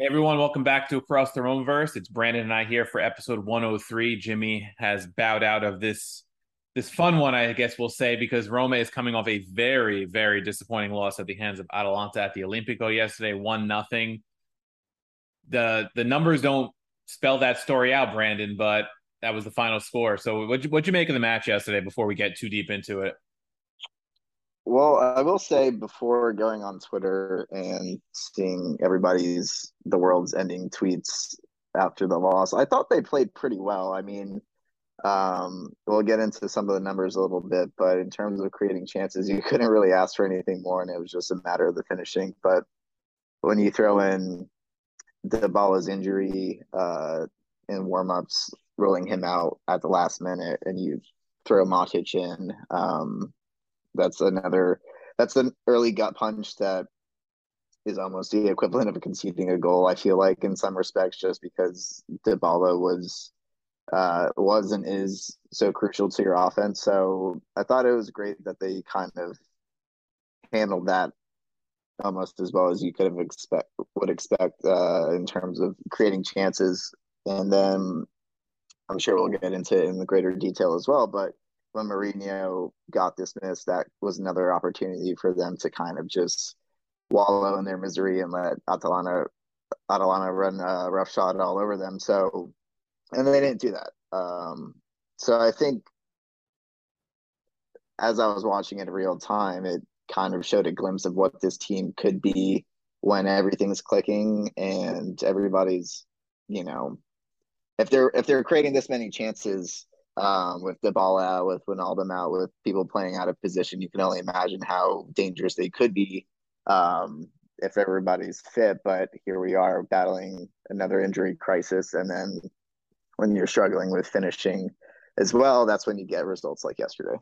Hey everyone, welcome back to Across the Romeverse. It's Brandon and I here for episode 103. Jimmy has bowed out of this this fun one, I guess we'll say, because Roma is coming off a very, very disappointing loss at the hands of Atalanta at the Olimpico yesterday, one nothing. The the numbers don't spell that story out, Brandon, but that was the final score. So what'd you, what'd you make of the match yesterday before we get too deep into it? Well, I will say before going on Twitter and seeing everybody's the world's ending tweets after the loss, I thought they played pretty well. I mean, um, we'll get into some of the numbers a little bit, but in terms of creating chances, you couldn't really ask for anything more, and it was just a matter of the finishing. But when you throw in Dybala's injury uh, in warmups, rolling him out at the last minute, and you throw Matic in, um, that's another that's an early gut punch that is almost the equivalent of conceding a goal. I feel like in some respects, just because Dybala was uh, was and is so crucial to your offense. So I thought it was great that they kind of handled that almost as well as you could have expect would expect uh, in terms of creating chances. And then I'm sure we'll get into it in the greater detail as well, but when Mourinho got dismissed, that was another opportunity for them to kind of just wallow in their misery and let Atalanta Atalanta run a roughshod all over them. So, and they didn't do that. Um, so I think as I was watching it in real time, it kind of showed a glimpse of what this team could be when everything's clicking and everybody's, you know, if they're if they're creating this many chances um, with ball out, with Wijnaldum out, with people playing out of position, you can only imagine how dangerous they could be um, if everybody's fit. But here we are battling another injury crisis, and then when you're struggling with finishing as well, that's when you get results like yesterday.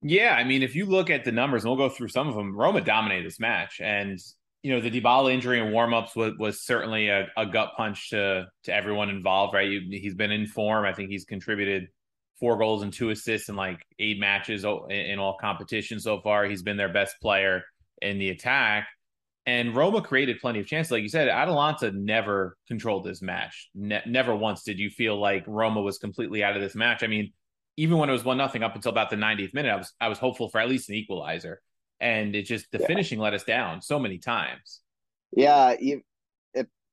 Yeah, I mean, if you look at the numbers, and we'll go through some of them, Roma dominated this match, and you know the Dybala injury and warmups was was certainly a, a gut punch to to everyone involved. Right, he's been in form. I think he's contributed four goals and two assists in like eight matches in all competitions so far. He's been their best player in the attack. And Roma created plenty of chances. Like you said, Atalanta never controlled this match. Ne- never once did you feel like Roma was completely out of this match. I mean, even when it was one nothing up until about the 90th minute, I was I was hopeful for at least an equalizer. And it just the yeah. finishing let us down so many times. Yeah, you,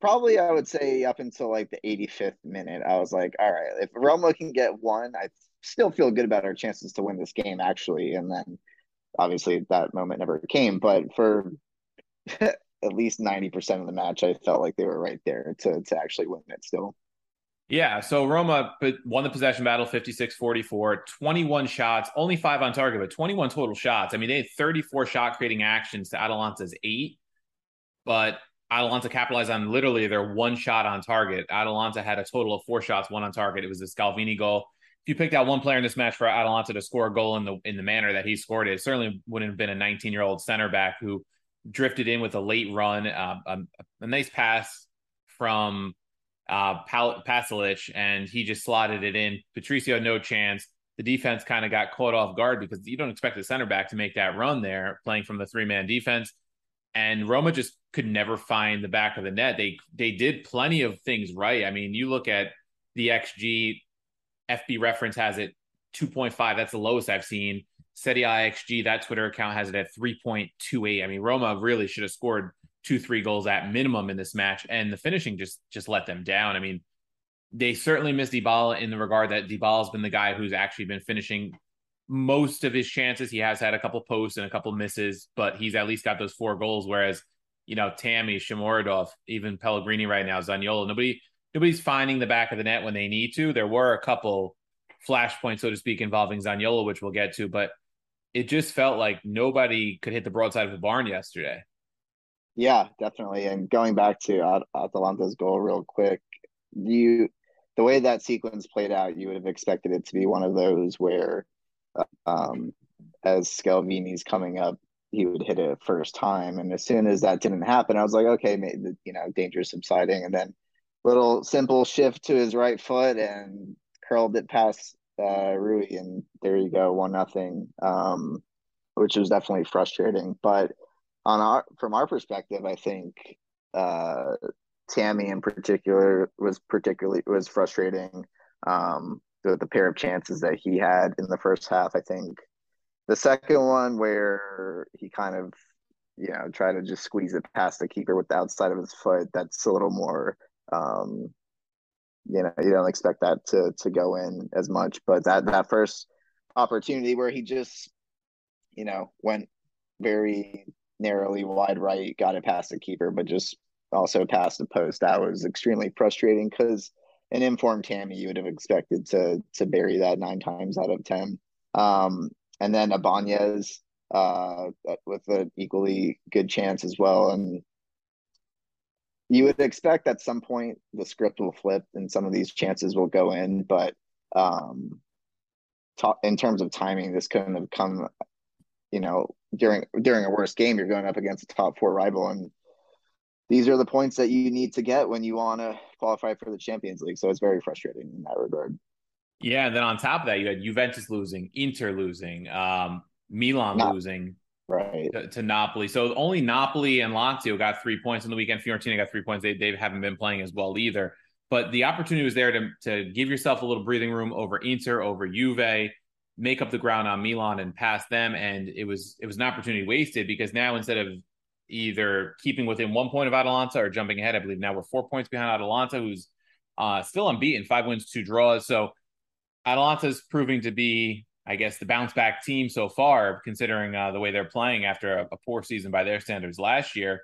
probably I would say up until like the 85th minute, I was like, all right, if Roma can get one, I still feel good about our chances to win this game actually. And then obviously that moment never came, but for at least 90% of the match, I felt like they were right there to to actually win it still. Yeah, so Roma won the possession battle 56 44, 21 shots, only five on target, but 21 total shots. I mean, they had 34 shot creating actions to Atalanta's eight. but Atalanta capitalized on literally their one shot on target. Atalanta had a total of four shots, one on target. It was the Scalvini goal. If you picked out one player in this match for Atalanta to score a goal in the in the manner that he scored it, certainly wouldn't have been a 19 year old center back who drifted in with a late run, uh, a, a, nice pass from uh, Pal- Pasalic, and he just slotted it in. Patricio had no chance. The defense kind of got caught off guard because you don't expect a center back to make that run there, playing from the three man defense. And Roma just could never find the back of the net. They they did plenty of things right. I mean, you look at the XG, FB reference has it 2.5. That's the lowest I've seen. SETI XG, that Twitter account has it at 3.28. I mean, Roma really should have scored two, three goals at minimum in this match, and the finishing just just let them down. I mean, they certainly missed Dybala in the regard that Dybala's been the guy who's actually been finishing most of his chances. He has had a couple posts and a couple misses, but he's at least got those four goals. Whereas, you know, Tammy, Shomurodov, even Pellegrini right now, Zaniolo, nobody nobody's finding the back of the net when they need to. There were a couple flashpoints, so to speak, involving Zaniolo, which we'll get to, but it just felt like nobody could hit the broadside of the barn yesterday. Yeah, definitely. And going back to At- Atalanta's goal real quick, you the way that sequence played out, you would have expected it to be one of those where, um, as Scalvini's coming up, he would hit it first time. And as soon as that didn't happen, I was like, okay, maybe, you know, danger subsiding. And then little simple shift to his right foot and curled it past uh, Rui, and there you go, one nothing. Um, which was definitely frustrating, but on our from our perspective, I think uh, Tammy in particular was particularly was frustrating. Um, the, the pair of chances that he had in the first half, I think the second one where he kind of you know try to just squeeze it past the keeper with the outside of his foot, that's a little more um, you know you don't expect that to to go in as much. But that that first opportunity where he just you know went very narrowly wide right, got it past the keeper, but just also past the post. That was extremely frustrating because an informed Tammy you would have expected to to bury that nine times out of ten. Um, and then Ibanez uh, with an equally good chance as well. And you would expect at some point the script will flip and some of these chances will go in, but um, in terms of timing, this couldn't have come, you know, during during a worst game. You're going up against a top four rival, and these are the points that you need to get when you want to qualify for the Champions League. So it's very frustrating in that regard. Yeah, and then on top of that, you had Juventus losing, Inter losing, um, Milan Not, losing right to, to, Napoli. So only Napoli and Lazio got three points on the weekend. Fiorentina got three points. They they haven't been playing as well either. But the opportunity was there to to give yourself a little breathing room over Inter, over Juve, make up the ground on Milan and pass them. And it was it was an opportunity wasted because now instead of either keeping within one point of Atalanta or jumping ahead, I believe now we're four points behind Atalanta, who's uh, still unbeaten, five wins, two draws. So Atalanta's proving to be I guess, the bounce back team so far, considering uh, the way they're playing after a, a, poor season by their standards last year.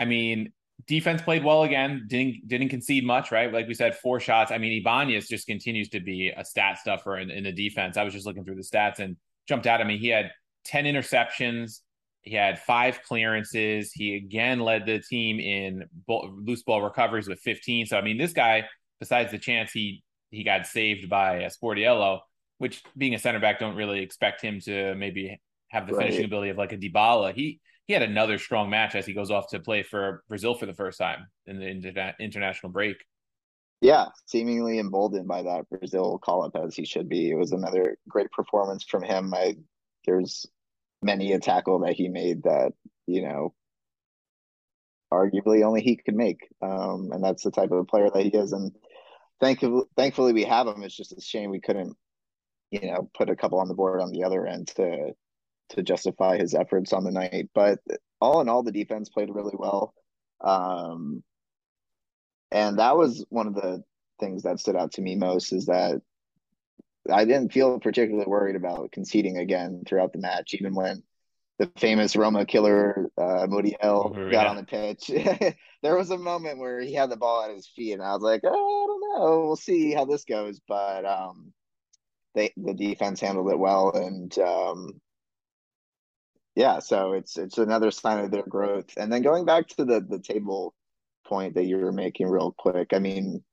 I mean, defense played well again. Didn't didn't concede much, right? Like we said, four shots. I mean, Ibanez just continues to be a stat stuffer in, in the defense. I was just looking through the stats and jumped out. I mean, he had ten interceptions. He had five clearances. He again led the team in ball, loose ball recoveries with 15. So I mean, this guy, besides the chance he he got saved by uh, Sportiello, which being a center back, don't really expect him to maybe have the right. finishing ability of like a Dybala. He he had another strong match as he goes off to play for Brazil for the first time in the interna- international break. Yeah, seemingly emboldened by that Brazil call up as he should be. It was another great performance from him. I there's many a tackle that he made that you know arguably only he could make, um, and that's the type of player that he is. And thankfully, thankfully we have him. It's just a shame we couldn't you know, put a couple on the board on the other end to to justify his efforts on the night. But all in all, the defense played really well. Um, and that was one of the things that stood out to me most is that I didn't feel particularly worried about conceding again throughout the match, even when the famous Roma killer uh, oh, got yeah. on the pitch. there was a moment where he had the ball at his feet, and I was like, oh, I don't know, we'll see how this goes. But um, they the defense handled it well, and um, yeah, so it's it's another sign of their growth. And then going back to the the table point that you were making real quick, I mean,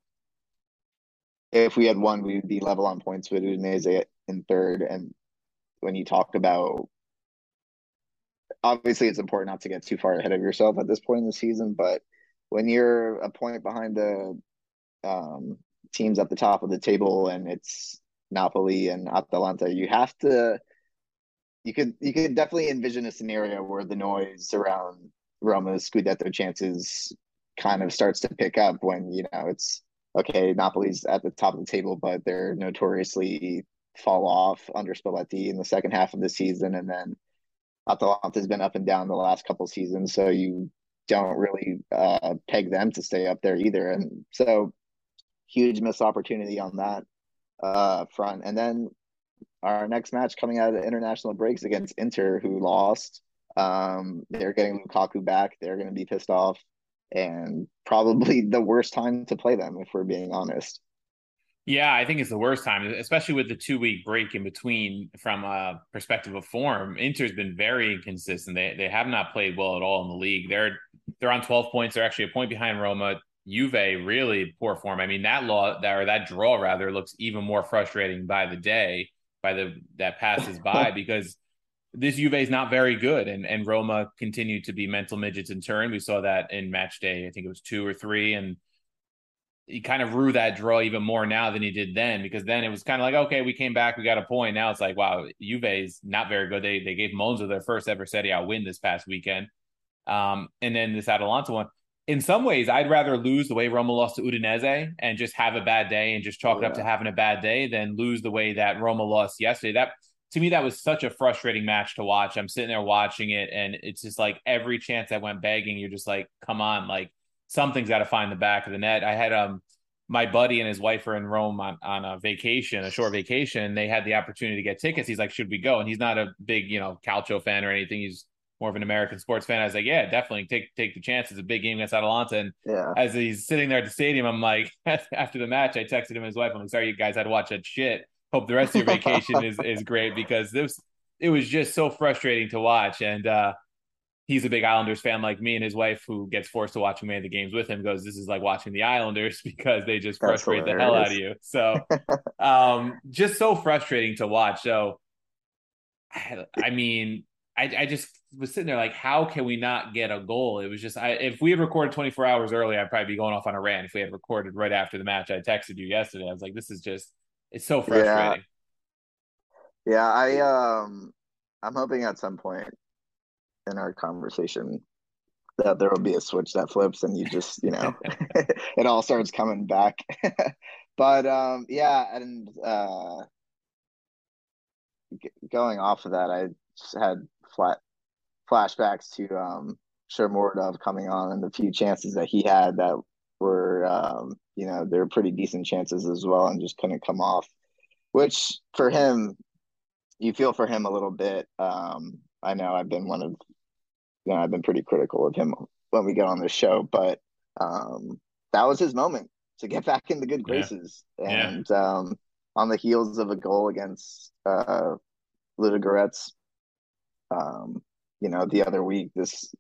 if we had won, we would be level on points with Udinese in third. And when you talk about obviously it's important not to get too far ahead of yourself at this point in the season, but when you're a point behind the um, teams at the top of the table and it's Napoli and Atalanta, you have to you could you could definitely envision a scenario where the noise around Roma's Scudetto chances kind of starts to pick up when you know it's okay. Napoli's at the top of the table, but they're notoriously fall off under Spalletti in the second half of the season, and then Atalanta's been up and down the last couple seasons, so you don't really uh, peg them to stay up there either, and so huge missed opportunity on that uh, front. And then our next match coming out of the international breaks against Inter, who lost. Um, they're getting Lukaku back. They're going to be pissed off, and probably the worst time to play them, if we're being honest. Yeah, I think it's the worst time, especially with the two week break in between. From a perspective of form, Inter's been very inconsistent. They they have not played well at all in the league. They're they're on twelve points. They're actually a point behind Roma. Juve really poor form. I mean that law that or that draw rather looks even more frustrating by the day by the that passes by because this Juve is not very good, and and Roma continued to be mental midgets in turn. We saw that in match day. I think it was two or three, and he kind of rue that draw even more now than he did then because then it was kind of like okay, we came back, we got a point. Now it's like wow, Juve is not very good. They they gave Monza their first ever Serie A win this past weekend, um, and then this Atalanta one. In some ways, I'd rather lose the way Roma lost to Udinese and just have a bad day and just chalk it up to having a bad day than lose the way that Roma lost yesterday. That to me, that was such a frustrating match to watch. I'm sitting there watching it, and it's just like every chance I went begging, you're just like, come on, like something's got to find the back of the net. I had um my buddy and his wife are in Rome on, on a vacation, a short vacation. They had the opportunity to get tickets. He's like, should we go? And he's not a big, you know, Calcio fan or anything. He's more of an American sports fan. I was like, yeah, definitely take take the chance. It's a big game against Atalanta. And yeah. as he's sitting there at the stadium, I'm like, after the match, I texted him and his wife. I'm like, sorry, you guys had to watch that shit. Hope the rest of your vacation is is great because this it was just so frustrating to watch. And uh he's a big Islanders fan like me, and his wife, who gets forced to watch many of the games with him, goes, "This is like watching the Islanders because they just frustrate the hell out of you." So, um, just so frustrating to watch. So, I, I mean, I, I, just was sitting there like, how can we not get a goal? It was just, I, if we had recorded 24 hours early, I'd probably be going off on a rant. If we had recorded right after the match, I texted you yesterday. I was like, this is just, it's so frustrating. Yeah, yeah I um, I'm hoping at some point in our conversation that there will be a switch that flips and you just, you know, it all starts coming back. but um, yeah, and uh, g- going off of that, I just had flat flashbacks to um Shomurodov coming on and the few chances that he had that were um, you know, they were pretty decent chances as well and just couldn't come off. Which for him, you feel for him a little bit. Um, I know I've been one of you know, I've been pretty critical of him when we get on this show, but um that was his moment to get back in the good graces. Yeah. And yeah. um on the heels of a goal against uh Ludogorets um, you know, the other week, this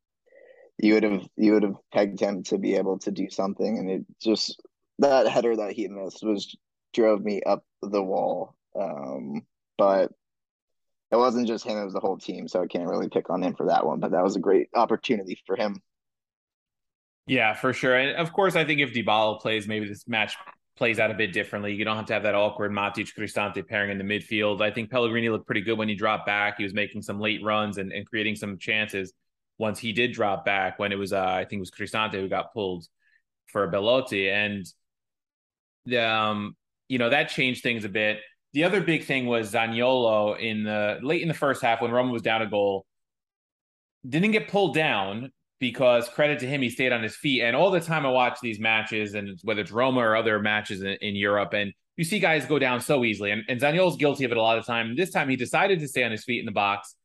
you would have you would have pegged him to be able to do something, and it just that header that he missed was drove me up the wall. Um, but it wasn't just him; it was the whole team. So I can't really pick on him for that one. But that was a great opportunity for him. Yeah, for sure. And of course, I think if Dybala plays, maybe this match plays out a bit differently. You don't have to have that awkward Matic Cristante pairing in the midfield. I think Pellegrini looked pretty good when he dropped back. He was making some late runs and, and creating some chances once he did drop back when it was uh, I think it was Cristante who got pulled for Belotti. And the um, you know, that changed things a bit. The other big thing was Zaniolo in the late in the first half when Roma was down a goal. Didn't get pulled down, because credit to him, he stayed on his feet. And all the time I watch these matches, and whether it's Roma or other matches in, in Europe, and you see guys go down so easily. And, and Zaniolo's guilty of it a lot of time. This time he decided to stay on his feet in the box.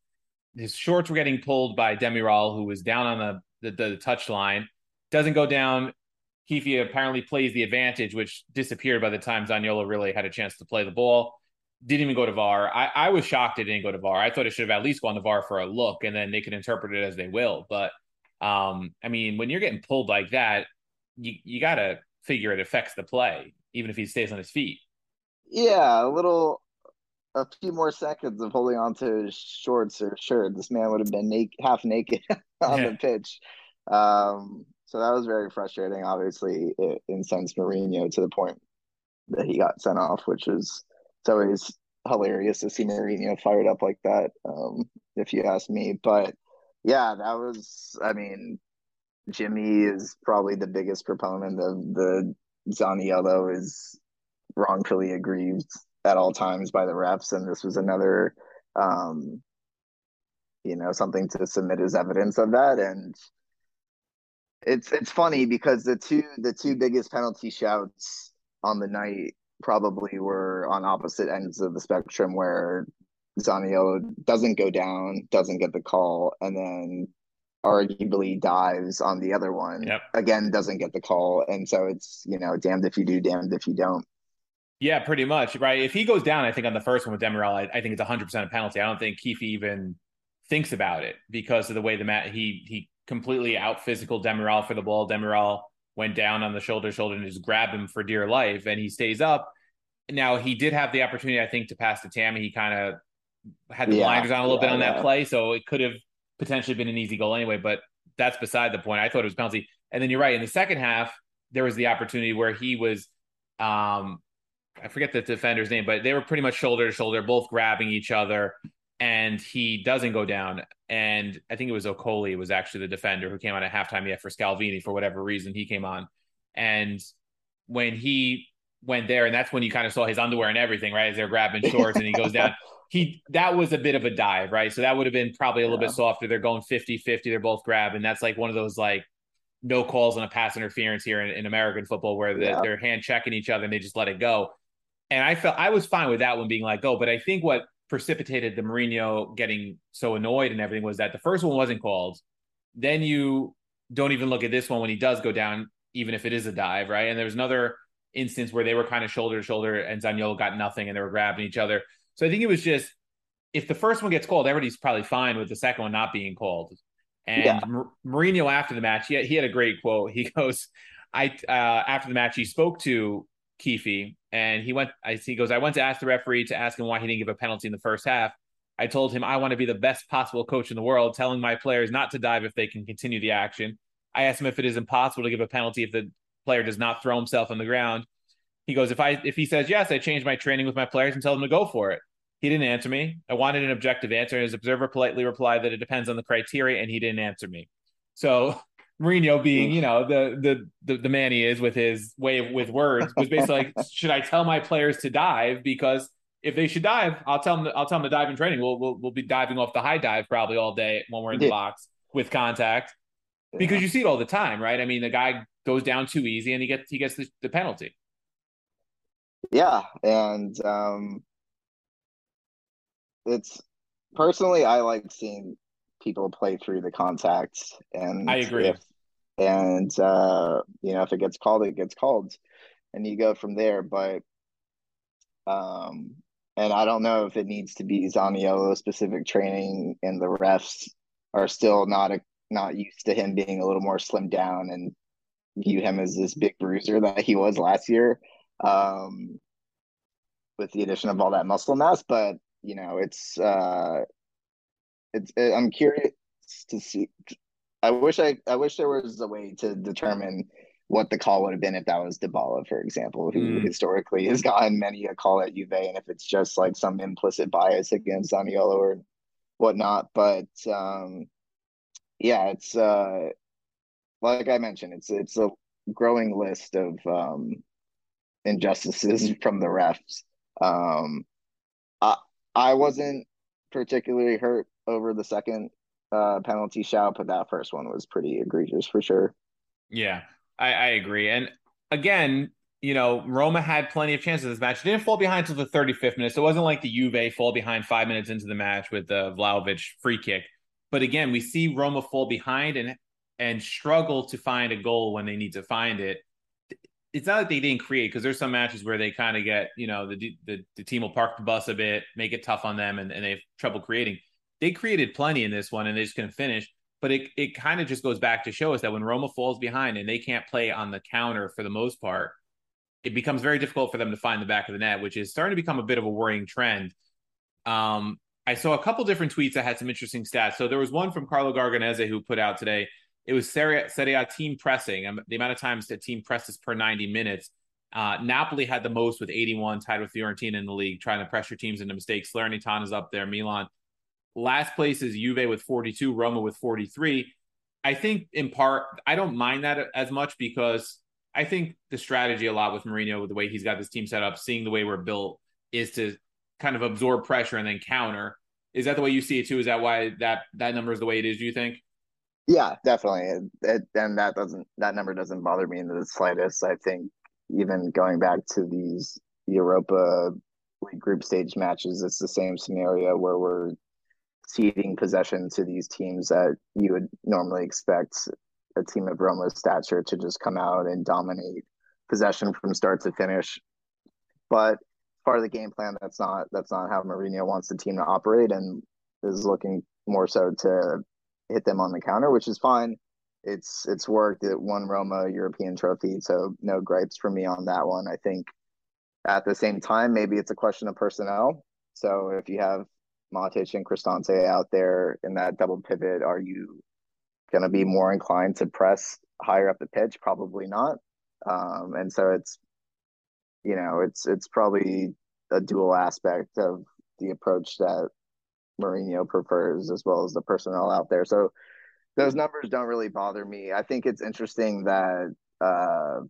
His shorts were getting pulled by Demiral, who was down on the, the, the touch line. Doesn't go down. Chiffi apparently plays the advantage, which disappeared by the time Zaniolo really had a chance to play the ball. didn't even go to VAR. I, I was shocked it didn't go to VAR. I thought it should have at least gone to VAR for a look, and then they could interpret it as they will. But um, I mean, when you're getting pulled like that, you you got to figure it affects the play, even if he stays on his feet. Yeah, a little, a few more seconds of holding on to his shorts or shirt. This man would have been naked, half naked on yeah. the pitch. Um, so that was very frustrating. Obviously, it incensed Mourinho to the point that he got sent off, which is it's always hilarious to see Mourinho fired up like that. Um, if you ask me, but yeah, that was. I mean, Jimmy is probably the biggest proponent of the Zaniolo is wrongfully aggrieved at all times by the refs, and this was another, um, you know, something to submit as evidence of that. And it's it's funny because the two the two biggest penalty shouts on the night probably were on opposite ends of the spectrum where Zaniolo doesn't go down, doesn't get the call, and then arguably dives on the other one. Yep. Again, doesn't get the call. And so it's, you know, damned if you do, damned if you don't. Yeah, pretty much. Right. If he goes down, I think on the first one with Demiral, I, I think it's 100% a penalty. I don't think Chiffi even thinks about it because of the way the mat, he, he completely out physical Demiral for the ball. Demiral went down on the shoulder, shoulder, and just grabbed him for dear life. And he stays up. Now, he did have the opportunity, I think, to pass to Tammy. He kind of had the yeah, blinders on a little yeah, bit on that play. So it could have potentially been an easy goal anyway, but that's beside the point. I thought it was penalty. And then you're right. In the second half, there was the opportunity where he was, um, I forget the defender's name, but they were pretty much shoulder to shoulder, both grabbing each other. And he doesn't go down. And I think it was Okoli was actually the defender who came on at halftime yet for Scalvini for whatever reason he came on. And when he went there, and that's when you kind of saw his underwear and everything, right? As they're grabbing shorts and he goes down. he that was a bit of a dive, right? So that would have been probably a little yeah. bit softer. They're going 50-50, they're both grabbing. That's like one of those like no calls on a pass interference here in, in American football where the, yeah. they're hand checking each other and they just let it go. And I felt I was fine with that one being like go, but I think what precipitated the Mourinho getting so annoyed and everything was that the first one wasn't called. Then you don't even look at this one when he does go down, even if it is a dive, right? And there was another instance where they were kind of shoulder to shoulder and Zaniolo got nothing and they were grabbing each other. So I think it was just if the first one gets called, everybody's probably fine with the second one not being called. And yeah. Mourinho after the match, he had, he had a great quote. He goes, "I uh, after the match, he spoke to Chiffi and he went. I he goes, I went to ask the referee to ask him why he didn't give a penalty in the first half. I told him I want to be the best possible coach in the world, telling my players not to dive if they can continue the action. I asked him if it is impossible to give a penalty if the player does not throw himself on the ground. He goes, if I if he says yes, I change my training with my players and tell them to go for it. He didn't answer me. I wanted an objective answer. And his observer politely replied that it depends on the criteria, and he didn't answer me. So Mourinho, being you know the the the, the man he is with his way of, with words, was basically like, should I tell my players to dive because if they should dive, I'll tell them. I'll tell them to dive in training. We'll we'll, we'll be diving off the high dive probably all day when we're in the box with contact, because you see it all the time, right? I mean, the guy goes down too easy and he gets he gets the, the penalty. Yeah, and um, it's personally I like seeing people play through the contacts, and I agree. If, and uh, you know, if it gets called, it gets called, and you go from there. But um, and I don't know if it needs to be Zaniolo specific training, and the refs are still not a, not used to him being a little more slimmed down and view him as this big bruiser that he was last year um, with the addition of all that muscle mass. But you know, it's uh, it's it, I'm curious to see. I wish I I wish there was a way to determine what the call would have been if that was Dybala, for example, who mm. historically has gotten many a call at Juve, and if it's just like some implicit bias against Zaniolo or whatnot. But um, yeah, it's uh, like I mentioned, it's it's a growing list of um, injustices from the refs. Um, I I wasn't particularly hurt over the second uh, penalty shout, but that first one was pretty egregious for sure. Yeah, I, I agree. And again, you know, Roma had plenty of chances this match. didn't fall behind until the 35th minute. So it wasn't like the Juve fall behind five minutes into the match with the Vlahovic free kick. But again, we see Roma fall behind and and struggle to find a goal when they need to find it it's not that they didn't create because there's some matches where they kind of get, you know, the, the the team will park the bus a bit, make it tough on them, and, and they have trouble creating. They created plenty in this one and they just couldn't finish. But it, it kind of just goes back to show us that when Roma falls behind and they can't play on the counter for the most part, it becomes very difficult for them to find the back of the net, which is starting to become a bit of a worrying trend. Um, I saw a couple different tweets that had some interesting stats. So there was one from Carlo Garganese who put out today. It was Serie, Serie A team pressing, um, the amount of times the team presses per 90 minutes. Uh, Napoli had the most with 81, tied with Fiorentina in the league, trying to pressure teams into mistakes. Salernitana is up there, Milan. Last place is Juve with 42, Roma with 43. I think in part, I don't mind that as much because I think the strategy a lot with Mourinho, with the way he's got this team set up, seeing the way we're built, is to kind of absorb pressure and then counter. Is that the way you see it too? Is that why that that number is the way it is? Do you think? Yeah, definitely. It, it, and that doesn't that number doesn't bother me in the slightest. I think even going back to these Europa League group stage matches, it's the same scenario where we're ceding possession to these teams that you would normally expect a team of Roma's stature to just come out and dominate possession from start to finish. But part of the game plan, that's not that's not how Mourinho wants the team to operate, and is looking more so to hit them on the counter, which is fine. It's it's worked. It won Roma European trophy, so no gripes for me on that one. I think at the same time, maybe it's a question of personnel. So if you have Matic and Cristante out there in that double pivot, are you going to be more inclined to press higher up the pitch? Probably not. Um, and so it's, you know, it's it's probably a dual aspect of the approach that Mourinho prefers, as well as the personnel out there. So those numbers don't really bother me. I think it's interesting that, uh,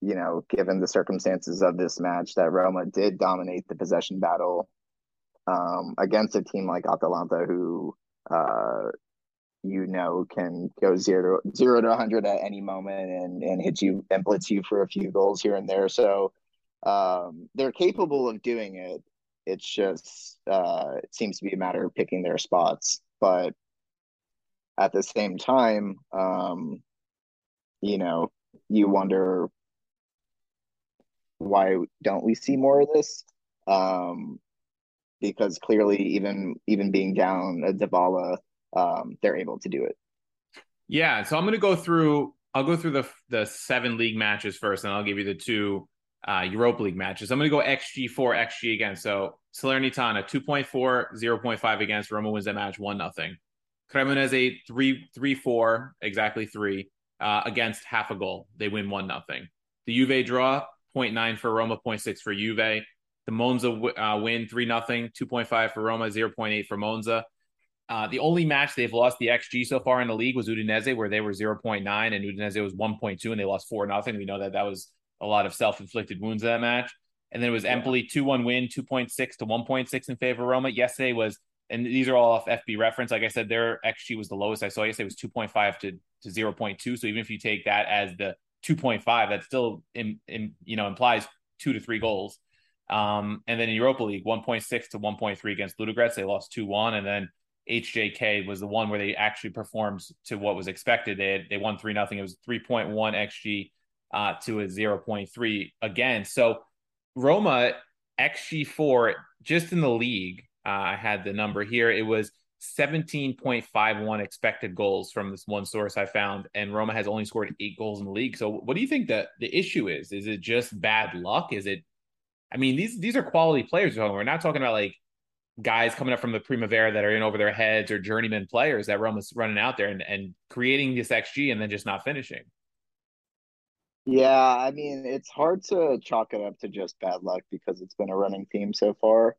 you know, given the circumstances of this match, that Roma did dominate the possession battle um, against a team like Atalanta, who uh, you know can go zero to zero to 100 at any moment and and hit you and blitz you for a few goals here and there. So um, they're capable of doing it. It's just uh, it seems to be a matter of picking their spots. But at the same time um, you know you wonder why don't we see more of this? Um, because clearly even even being down a Dybala um, they're able to do it. Yeah, so I'm going to go through. I'll go through the the seven league matches first, and I'll give you the two uh, Europa League matches. I'm going to go XG four XG again. So Salernitana 2.4, 0.5 against Roma wins that match one nothing. Cremonese three three four exactly three uh, against half a goal. They win one nothing. The Juve draw 0.9 for Roma, 0.6 for Juve. The Monza uh, win 3 nothing, 2.5 for Roma, 0.8 for Monza. Uh, the only match they've lost the XG so far in the league was Udinese, where they were 0.9 and Udinese was 1.2 and they lost 4 nothing. We know that that was a lot of self inflicted wounds in that match. And then it was Empoli 2 1 win, 2.6 to 1.6 in favor of Roma. Yesterday was, and these are all off FB reference. Like I said, their XG was the lowest I saw yesterday was 2.5 to, to 0.2. So even if you take that as the 2.5, that still, in, in, you know, implies two to three goals. Um, and then Europa League, 1.6 to 1.3 against Ludogorets. They lost 2 1. And then HJK was the one where they actually performed to what was expected. They had, they won three nothing. It was three point one xG uh, to a zero point three again. So Roma xG four just in the league. Uh, I had the number here. It was 17.51 expected goals from this one source I found, and Roma has only scored eight goals in the league. So, what do you think that the issue is? Is it just bad luck? Is it? I mean, these these are quality players. We're not talking about like guys coming up from the Primavera that are in over their heads or journeyman players that Roma's running out there and, and creating this XG and then just not finishing. Yeah, I mean, it's hard to chalk it up to just bad luck because it's been a running theme so far.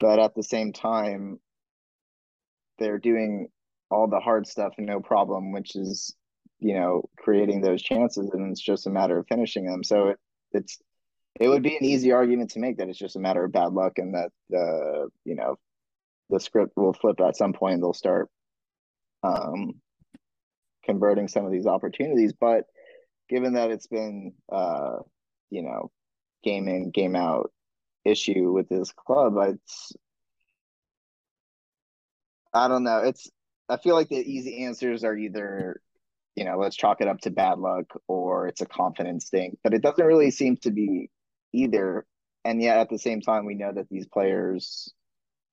But at the same time, they're doing all the hard stuff no problem, which is, you know, creating those chances and it's just a matter of finishing them. So it, it's it would be an easy argument to make that it's just a matter of bad luck and that the you know the script will flip at some point and they'll start um, converting some of these opportunities. But given that it's been uh, you know game in game out issue with this club, it's I don't know. It's I feel like the easy answers are either you know, let's chalk it up to bad luck or it's a confidence thing. But it doesn't really seem to be either. And yet at the same time, we know that these players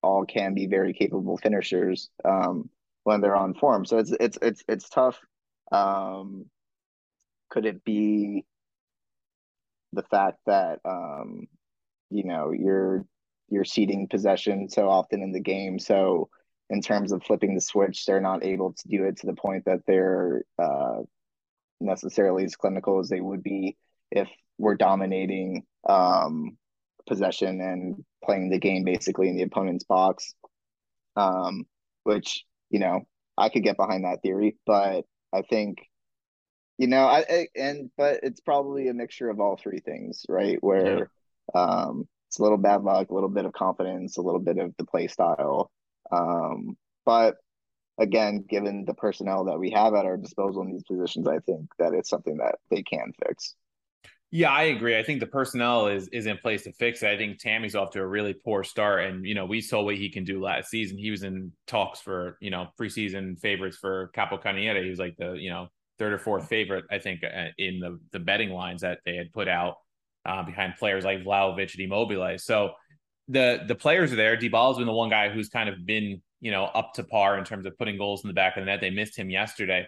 all can be very capable finishers um, when they're on form. So it's it's it's it's tough. Um, could it be the fact that um, you know you're you're ceding possession so often in the game? So in terms of flipping the switch, they're not able to do it to the point that they're uh, necessarily as clinical as they would be if we're dominating um, possession and playing the game basically in the opponent's box. Um, which you know I could get behind that theory, but I think you know I, I and but it's probably a mixture of all three things, right? Where yeah. um, it's a little bad luck, a little bit of confidence, a little bit of the play style. Um, but again, given the personnel that we have at our disposal in these positions, I think that it's something that they can fix. Yeah, I agree. I think the personnel is is in place to fix it. I think Tammy's off to a really poor start, and you know we saw what he can do last season. He was in talks for you know preseason favorites for Capocannoniere. He was like the you know third or fourth favorite, I think, uh, in the the betting lines that they had put out uh, behind players like Vlahovic and Immobile. So the the players are there. Dybala's been the one guy who's kind of been you know up to par in terms of putting goals in the back of the net. They missed him yesterday,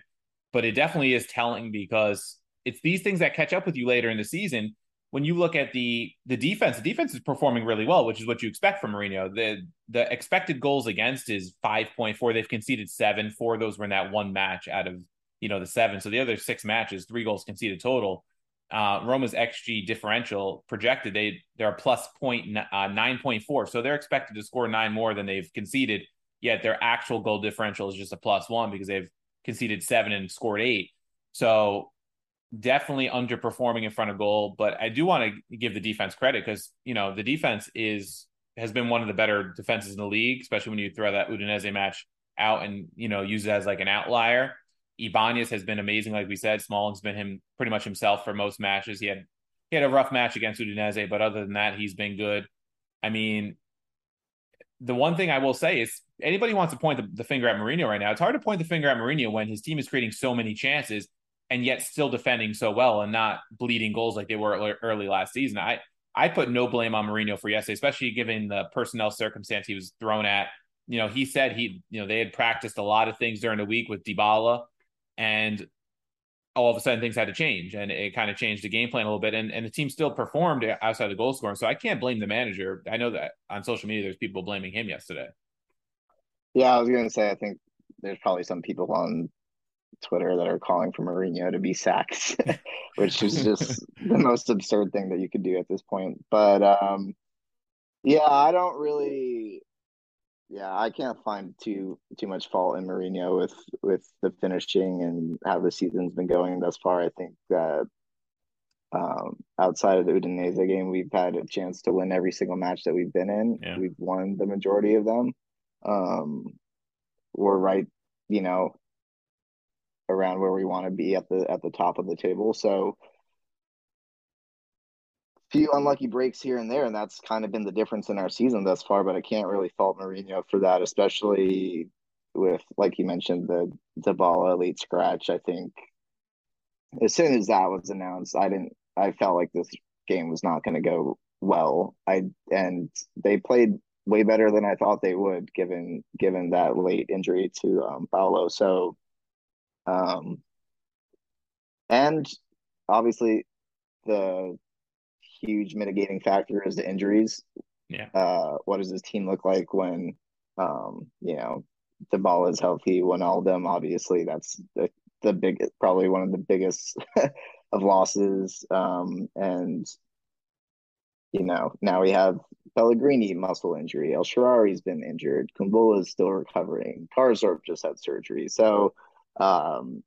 but it definitely is telling because it's these things that catch up with you later in the season. When you look at the the defense, the defense is performing really well, which is what you expect from Mourinho. The the expected goals against is five point four. They've conceded seven. Four of those were in that one match out of you know the seven. So the other six matches, three goals conceded total. Uh, Roma's xG differential projected they they're plus point uh, nine point four, so they're expected to score nine more than they've conceded. Yet their actual goal differential is just a plus one because they've conceded seven and scored eight. So definitely underperforming in front of goal. But I do want to give the defense credit because you know the defense is has been one of the better defenses in the league, especially when you throw that Udinese match out and you know use it as like an outlier. Ibanez has been amazing, like we said. Smalling's been him pretty much himself for most matches. He had he had a rough match against Udinese, but other than that, he's been good. I mean, the one thing I will say is anybody wants to point the, the, finger at Mourinho right now. It's hard to point the finger at Mourinho when his team is creating so many chances and yet still defending so well and not bleeding goals like they were early last season. I I put no blame on Mourinho for yesterday, especially given the personnel circumstance he was thrown at. You know, he said he, you know, they had practiced a lot of things during the week with Dybala, and all of a sudden things had to change, and it kind of changed the game plan a little bit. And and the team still performed outside the goal scoring, so I can't blame the manager. I know that on social media there's people blaming him yesterday. Yeah, I was going to say I think there's probably some people on Twitter that are calling for Mourinho to be sacked, which is just the most absurd thing that you could do at this point. But um, yeah, I don't really. Yeah, I can't find too too much fault in Mourinho with with the finishing and how the season's been going thus far. I think that um, outside of the Udinese game, we've had a chance to win every single match that we've been in. Yeah. We've won the majority of them. Um, we're right, you know, around where we want to be at the at the top of the table. So few unlucky breaks here and there, and that's kind of been the difference in our season thus far. But I can't really fault Mourinho for that, especially with like you mentioned the Dybala late scratch. I think as soon as that was announced, I didn't. I felt like this game was not going to go well. I and they played way better than I thought they would, given given that late injury to um, Paulo. So um, and obviously, the huge mitigating factor is the injuries. Yeah. Uh, what does this team look like when, um, you know, the ball is healthy? When all of them, obviously, that's the the big, probably one of the biggest of losses. Um, and you know, now we have Pellegrini muscle injury. El Shaarawy's been injured. Kumbula is still recovering. Karsdorp just had surgery. So um,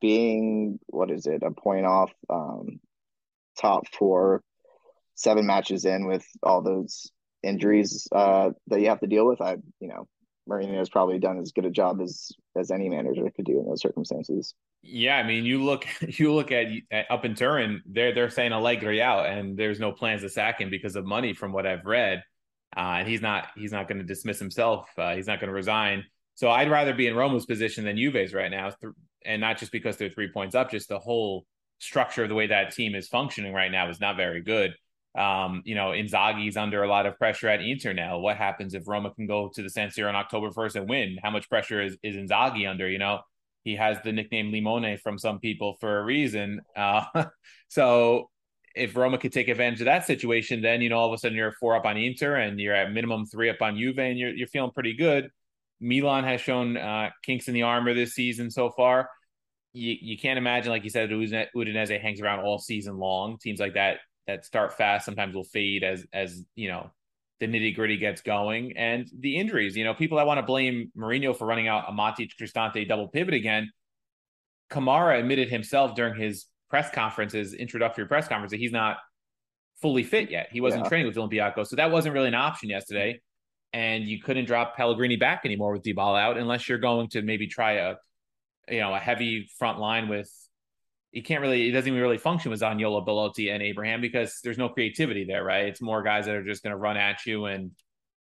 being what is it a point off um, top four seven matches in with all those injuries uh, that you have to deal with i you know Mourinho has probably done as good a job as as any manager could do in those circumstances. Yeah, I mean, you look you look at, at up in Turin, they're they're saying Allegri out, and there's no plans to sack him because of money, from what I've read. Uh, and he's not he's not going to dismiss himself. Uh, he's not going to resign. So I'd rather be in Roma's position than Juve's right now, and not just because they're three points up, just the whole structure of the way that team is functioning right now is not very good. Um, you know, Inzaghi's under a lot of pressure at Inter now. What happens if Roma can go to the San Siro on October 1st and win? How much pressure is, is Inzaghi under? You know, he has the nickname Limone from some people for a reason. Uh, so if Roma could take advantage of that situation, then you know all of a sudden you're four up on Inter and you're at minimum three up on Juve and you're you're feeling pretty good. Milan has shown uh, kinks in the armor this season so far. You you can't imagine, like you said, Udinese hangs around all season long. Teams like that that start fast sometimes will fade as as you know the nitty gritty gets going and the injuries. You know, people that want to blame Mourinho for running out a Matic Cristante double pivot again. Kamara admitted himself during his press conferences, introductory press conference, that he's not fully fit yet. He wasn't yeah. training with Olympiacos, so that wasn't really an option yesterday. And you couldn't drop Pellegrini back anymore with Dybala out unless you're going to maybe try a, you know, a heavy front line with. You can't really. It doesn't even really function with Zaniolo, Belotti, and Abraham because there's no creativity there, right? It's more guys that are just going to run at you and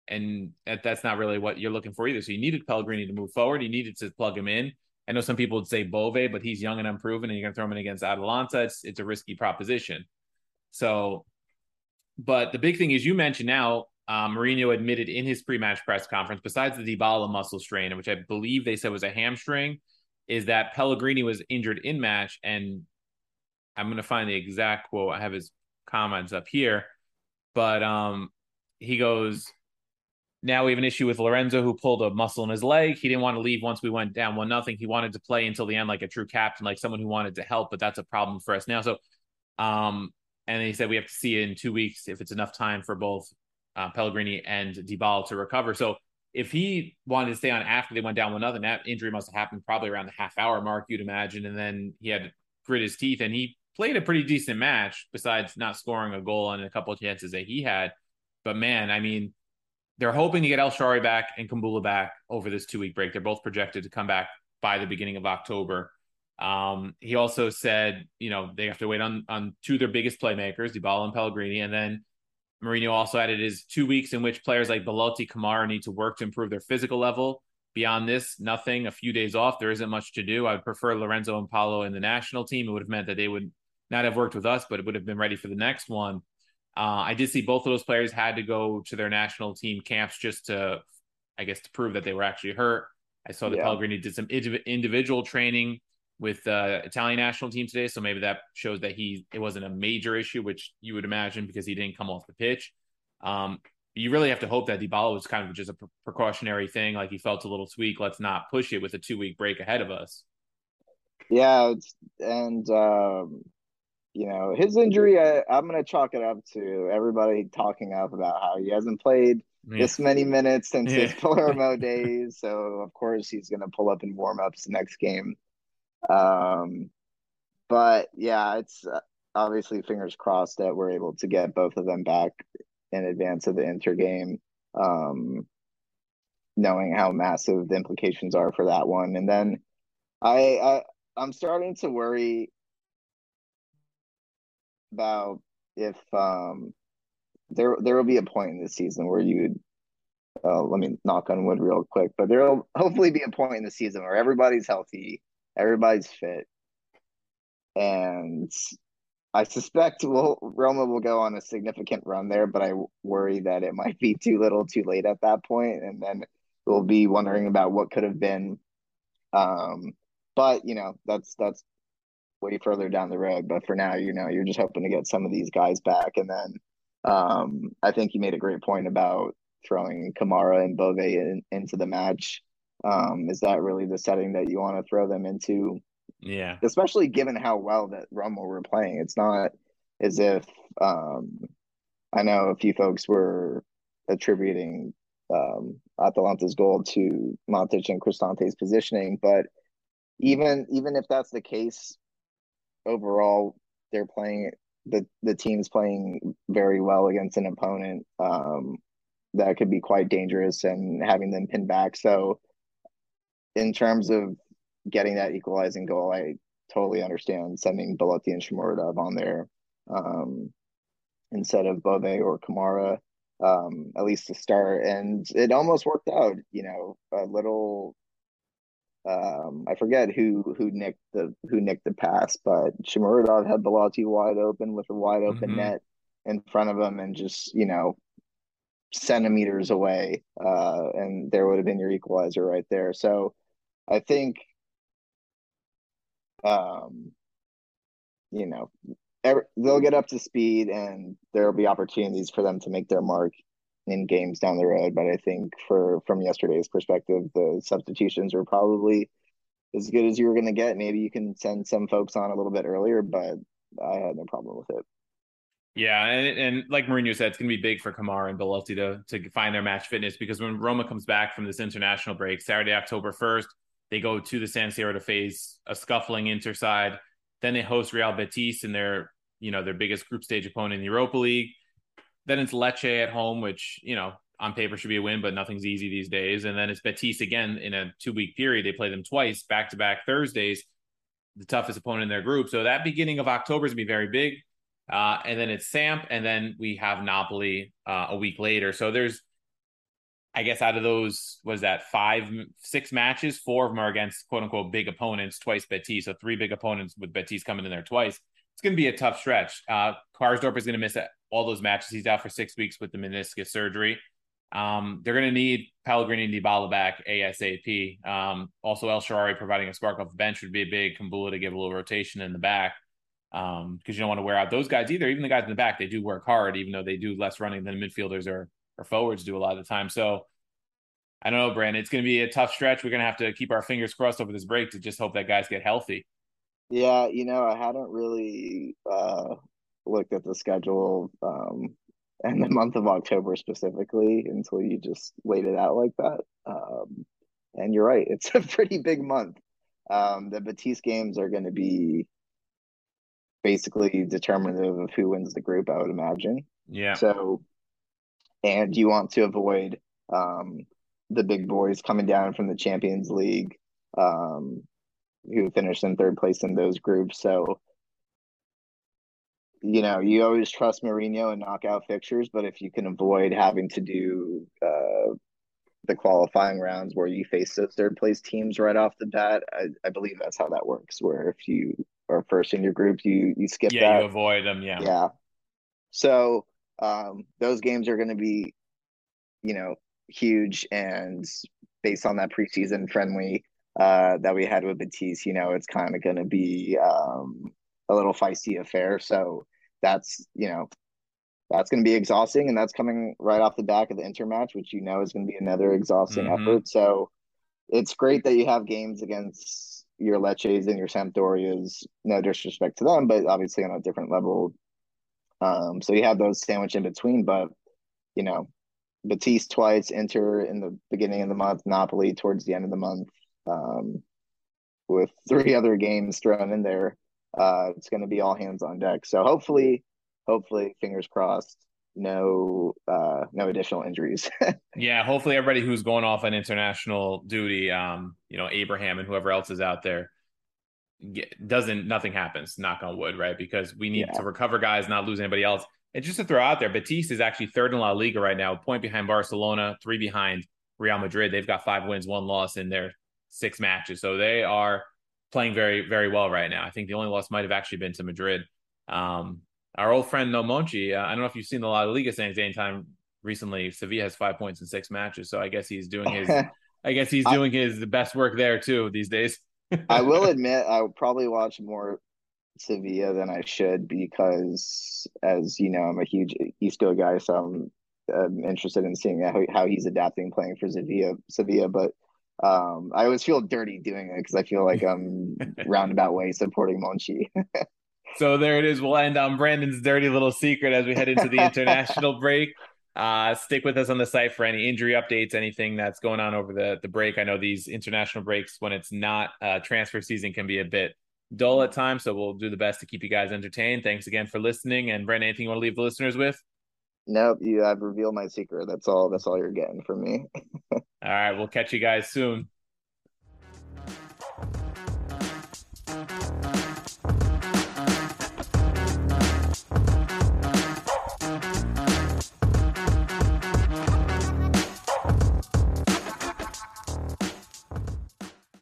and that's not really what you're looking for either. So you needed Pellegrini to move forward. You needed to plug him in. I know some people would say Bove, but he's young and unproven, and you're going to throw him in against Atalanta. It's it's a risky proposition. So, but the big thing is you mentioned now. Um, Mourinho admitted in his pre-match press conference, besides the Dybala muscle strain, which I believe they said was a hamstring, is that Pellegrini was injured in match, and I'm going to find the exact quote. I have his comments up here, but um, he goes, now we have an issue with Lorenzo who pulled a muscle in his leg. He didn't want to leave once we went down one nothing. He wanted to play until the end like a true captain, like someone who wanted to help, but that's a problem for us now. So um and he said we have to see in two weeks if it's enough time for both uh, Pellegrini and Dybala to recover. So if he wanted to stay on after they went down one nothing, that injury must have happened probably around the half hour mark, you'd imagine. And then he had to grit his teeth and he played a pretty decent match besides not scoring a goal on a couple chances that he had. But man, I mean, they're hoping to get El Shaarawy back and Kumbulla back over this two week break. They're both projected to come back by the beginning of October. Um, he also said, you know, they have to wait on on two of their biggest playmakers, Dybala and Pellegrini, and then Mourinho also added his two weeks in which players like Belotti, Kamara need to work to improve their physical level. Beyond this, nothing. A few days off, there isn't much to do. I would prefer Lorenzo and Paulo in the national team. It would have meant that they would not have worked with us, but it would have been ready for the next one. Uh, I did see both of those players had to go to their national team camps just to, I guess, to prove that they were actually hurt. I saw that yeah. Pellegrini did some individual training with the uh, Italian national team today, so maybe that shows that he it wasn't a major issue, which you would imagine because he didn't come off the pitch. Um, you really have to hope that Dybala was kind of just a precautionary thing, like he felt a little tweak. Let's not push it with a two week break ahead of us. Yeah, and um, you know, his injury, I, am going to chalk it up to everybody talking up about how he hasn't played yeah. this many minutes since yeah. his Palermo days. So, of course, he's going to pull up in warm ups next game. Um, but yeah, it's uh, obviously fingers crossed that we're able to get both of them back in advance of the Inter game. Um, knowing how massive the implications are for that one. And then I, I I'm starting to worry about if um there there will be a point in the season where you uh, let me knock on wood real quick, but there'll hopefully be a point in the season where everybody's healthy, everybody's fit, and I suspect will Roma will go on a significant run there, but I worry that it might be too little, too late at that point, and then we'll be wondering about what could have been. Um, but you know that's that's way further down the road. But for now, you know, you're just hoping to get some of these guys back. And then um, I think you made a great point about throwing Kamara and Bove in, into the match. Um, is that really the setting that you want to throw them into? Yeah. Especially given how well that Roma were playing. It's not as if um, I know a few folks were attributing um, Atalanta's goal to Matic and Cristante's positioning, but even even if that's the case, overall they're playing the the team's playing very well against an opponent um, that could be quite dangerous and having them pinned back. So, in terms of getting that equalizing goal, I totally understand sending Belotti and Shomurodov on there um, instead of Bove or Kamara, um, at least to start. And it almost worked out. You know, a little um, I forget who who nicked the who nicked the pass, but Shomurodov had Belotti wide open with a wide open mm-hmm. net in front of him, and just you know centimeters away, uh, and there would have been your equalizer right there. So I think, um, you know, every, they'll get up to speed, and there will be opportunities for them to make their mark in games down the road. But I think for from yesterday's perspective, the substitutions were probably as good as you were going to get. Maybe you can send some folks on a little bit earlier, but I had no problem with it. Yeah, and, and like Mourinho said, it's going to be big for Kamara and Belotti to to find their match fitness because when Roma comes back from this international break, Saturday, October first, they go to the San Siro to face a scuffling Inter side. Then they host Real Betis in their you know their biggest group stage opponent in the Europa League. Then it's Lecce at home, which, you know, on paper should be a win, but nothing's easy these days. And then it's Betis again in a two week period. They play them twice, back to back Thursdays, the toughest opponent in their group. So that beginning of October is going to be very big. Uh, and then it's Samp, and then we have Napoli uh, a week later. So there's, I guess, out of those, was that five, six matches, four of them are against quote unquote big opponents, twice Betis. So three big opponents with Betis coming in there twice. It's going to be a tough stretch. Uh, Karsdorp is going to miss all those matches. He's out for six weeks with the meniscus surgery. Um, they're going to need Pellegrini and Dybala back ASAP. Um, also, El Shaarawy providing a spark off the bench would be a big Kumbulla to give a little rotation in the back because um, you don't want to wear out those guys either. Even the guys in the back, they do work hard, even though they do less running than the midfielders or, or forwards do a lot of the time. So I don't know, Brandon. It's going to be a tough stretch. We're going to have to keep our fingers crossed over this break to just hope that guys get healthy. Yeah, you know, I hadn't really uh, looked at the schedule um, and the month of October specifically until you just laid it out like that. Um, and you're right, it's a pretty big month. Um, the Betis games are going to be basically determinative of who wins the group, I would imagine. Yeah. So, and you want to avoid um, the big boys coming down from the Champions League, um, who finished in third place in those groups. So, you know, you always trust Mourinho and knockout fixtures, but if you can avoid having to do uh, the qualifying rounds where you face those third place teams right off the bat, I, I believe that's how that works. Where if you are first in your group, you you skip yeah, that. you avoid them. Yeah, yeah. So um, those games are going to be, you know, huge, and based on that preseason friendly uh, that we had with Betis, you know, it's kind of going to be um, a little feisty affair. So that's you know that's going to be exhausting and that's coming right off the back of the inter match which you know is going to be another exhausting mm-hmm. effort so it's great that you have games against your Lecces and your Sampdorias no disrespect to them but obviously on a different level um so you have those sandwiched in between but you know Betis twice Inter in the beginning of the month Napoli towards the end of the month um with three other games thrown in there uh, it's going to be all hands on deck. So hopefully, hopefully, fingers crossed, no uh, no additional injuries. yeah, hopefully everybody who's going off on international duty, um, you know, Abraham and whoever else is out there, get, doesn't nothing happens. Knock on wood, right? Because we need yeah. to recover guys, not lose anybody else. And just to throw out there, Betis is actually third in La Liga right now, point behind Barcelona, three behind Real Madrid. They've got five wins, one loss in their six matches. So they are playing very, very well right now. I think the only loss might have actually been to Madrid. Um, our old friend No Monchi, uh, I don't know if you've seen the La Liga saying anytime recently. Sevilla has five points in six matches, so I guess he's doing his. I guess he's doing his best work there too these days. I will admit, I probably watch more Sevilla than I should because, as you know, I'm a huge Isco guy, so I'm, I'm interested in seeing how, how he's adapting playing for Sevilla. Sevilla, but um, I always feel dirty doing it because I feel like I'm roundabout way supporting Monchi. so there it is. We'll end on Brandon's dirty little secret as we head into the international break. Uh, stick with us on the site for any injury updates, anything that's going on over the, the break. I know these international breaks, when it's not uh, transfer season, can be a bit dull at times. So we'll do the best to keep you guys entertained. Thanks again for listening. And Brandon, anything you want to leave the listeners with? Nope, you I've revealed my secret. That's all. That's all you're getting from me. all right, we'll catch you guys soon.